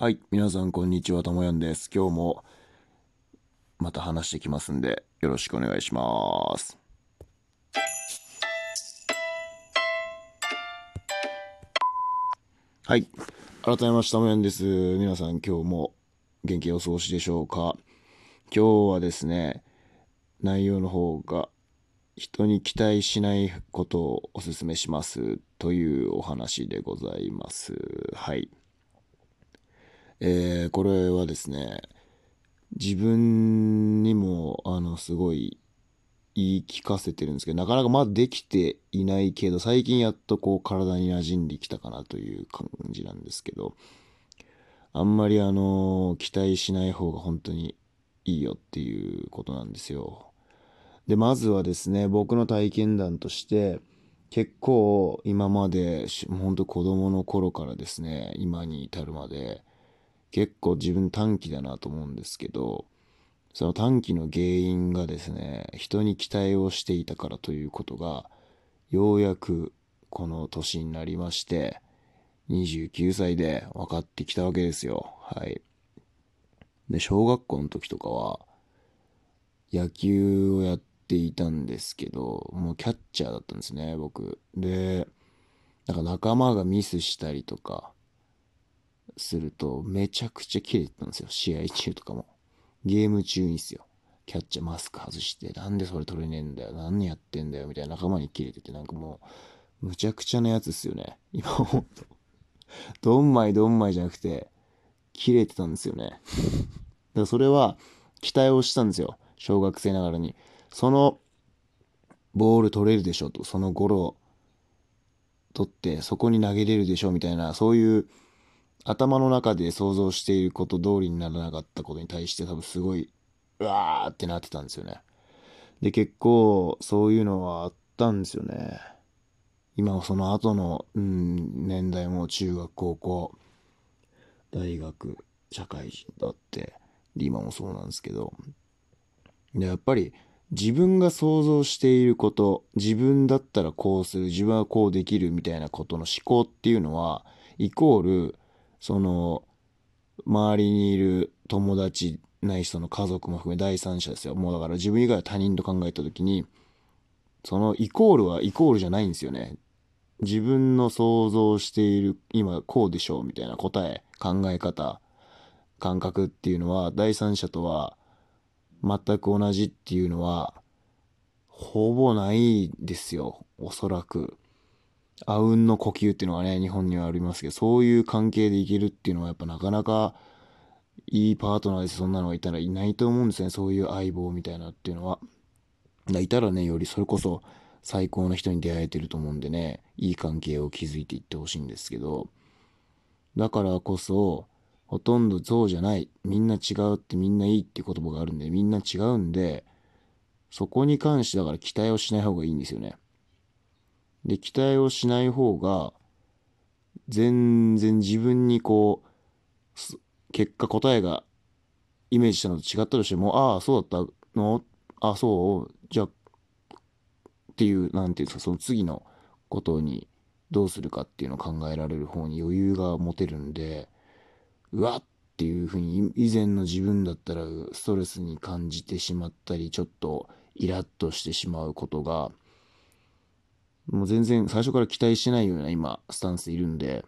はい、皆さんこんにちは、ともやんです。今日もまた話してきますんで、よろしくお願いします。はい、改めまして、ともやんです。皆さん今日も元気お過ごしでしょうか？今日はですね、内容の方が人に期待しないことをお勧めしますというお話でございます。はい。えーこれはですね、自分にも、あの、すごい言い聞かせてるんですけど、なかなかまだできていないけど、最近やっとこう体に馴染んできたかなという感じなんですけど、あんまりあの、期待しない方が本当にいいよっていうことなんですよ。で、まずはですね、僕の体験談として、結構今まで、し本当子供の頃からですね、今に至るまで、結構自分短気だなと思うんですけど、その短気の原因がですね、人に期待をしていたからということが、ようやくこの年になりまして、29歳で分かってきたわけですよ。はい。で、小学校の時とかは、野球をやっていたんですけど、もうキャッチャーだったんですね、僕。で、なんか仲間がミスしたりとか、すると、めちゃくちゃ切れてたんですよ。試合中とかも。ゲーム中にっすよ。キャッチャーマスク外して、なんでそれ取れねえんだよ。何やってんだよ。みたいな仲間に切れてて、なんかもう、むちゃくちゃなやつっすよね。今思うと。どんまいどんまいじゃなくて、切れてたんですよね。だからそれは、期待をしたんですよ。小学生ながらに。その、ボール取れるでしょと。そのゴロ取って、そこに投げれるでしょみたいな、そういう、頭の中で想像していること通りにならなかったことに対して多分すごいうわーってなってたんですよね。で、結構そういうのはあったんですよね。今はその後の、うん、年代も中学、高校、大学、社会人だって、で今もそうなんですけど、でやっぱり自分が想像していること、自分だったらこうする、自分はこうできるみたいなことの思考っていうのは、イコール、その、周りにいる友達ないしその家族も含め第三者ですよ。もうだから自分以外は他人と考えたときに、そのイコールはイコールじゃないんですよね。自分の想像している、今こうでしょうみたいな答え、考え方、感覚っていうのは第三者とは全く同じっていうのは、ほぼないですよ。おそらく。あうんの呼吸っていうのがね、日本にはありますけど、そういう関係でいけるっていうのはやっぱなかなかいいパートナーです。そんなのがいたらいないと思うんですね。そういう相棒みたいなっていうのは。いたらね、よりそれこそ最高の人に出会えてると思うんでね、いい関係を築いていってほしいんですけど、だからこそ、ほとんどそうじゃない。みんな違うってみんないいって言葉があるんで、みんな違うんで、そこに関してだから期待をしない方がいいんですよね。で、期待をしない方が、全然自分にこう、結果答えがイメージしたのと違ったとしても、ああ、そうだったの？あそう？じゃあ、っていう、なんていうんですか、その次のことにどうするかっていうのを考えられる方に余裕が持てるんで、うわっっていうふうに以前の自分だったらストレスに感じてしまったり、ちょっとイラッとしてしまうことが、もう全然最初から期待してないような今、スタンスでいるんで、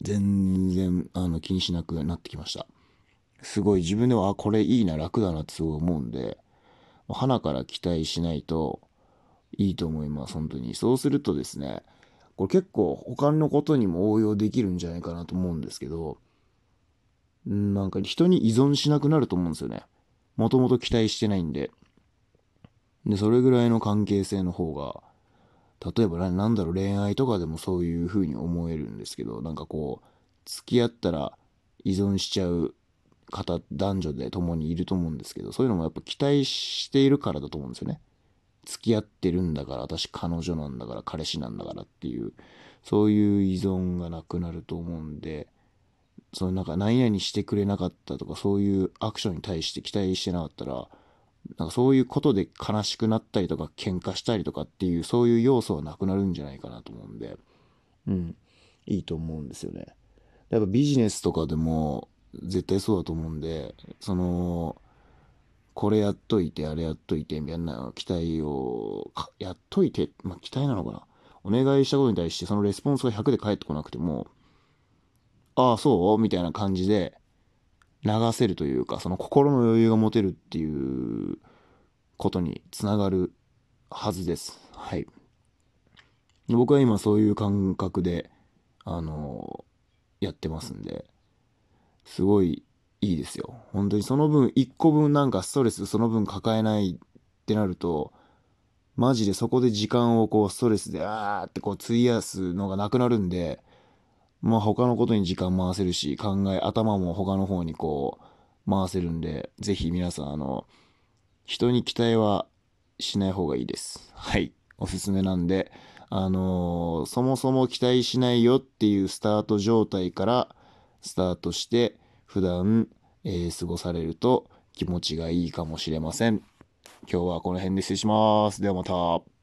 全然あの気にしなくなってきました。すごい自分では、あ、これいいな、楽だなってすごい思うんで、花から期待しないといいと思います、本当に。そうするとですね、これ結構他のことにも応用できるんじゃないかなと思うんですけど、なんか人に依存しなくなると思うんですよね。もともと期待してないんで。で、それぐらいの関係性の方が、例えばなんだろう恋愛とかでもそういう風に思えるんですけどなんかこう付き合ったら依存しちゃう方男女で共にいると思うんですけどそういうのもやっぱ期待しているからだと思うんですよね。付き合ってるんだから私彼女なんだから彼氏なんだからっていうそういう依存がなくなると思うんでそのなんか何々してくれなかったとかそういうアクションに対して期待してなかったらなんかそういうことで悲しくなったりとか喧嘩したりとかっていうそういう要素はなくなるんじゃないかなと思うんで、うん、いいと思うんですよね。やっぱビジネスとかでも絶対そうだと思うんで、その、これやっといて、あれやっといて、みたいな期待を、やっといて、まあ、期待なのかな。お願いしたことに対してそのレスポンスが100で返ってこなくても、ああ、そう？みたいな感じで流せるというか、その心の余裕が持てるっていうことにつながるはずです。はい。僕は今そういう感覚で、あのやってますんで、すごいいいですよ。本当にその分、1個分なんかストレスその分抱えないってなると、マジでそこで時間をこうストレスであーってこう費やすのがなくなるんで、まあ他のことに時間回せるし、考え、頭も他の方にこう回せるんで、ぜひ皆さんあの、人に期待はしない方がいいです。はい。おすすめなんで、あのー、そもそも期待しないよっていうスタート状態からスタートして、普段、えー、過ごされると気持ちがいいかもしれません。今日はこの辺で失礼します。ではまた。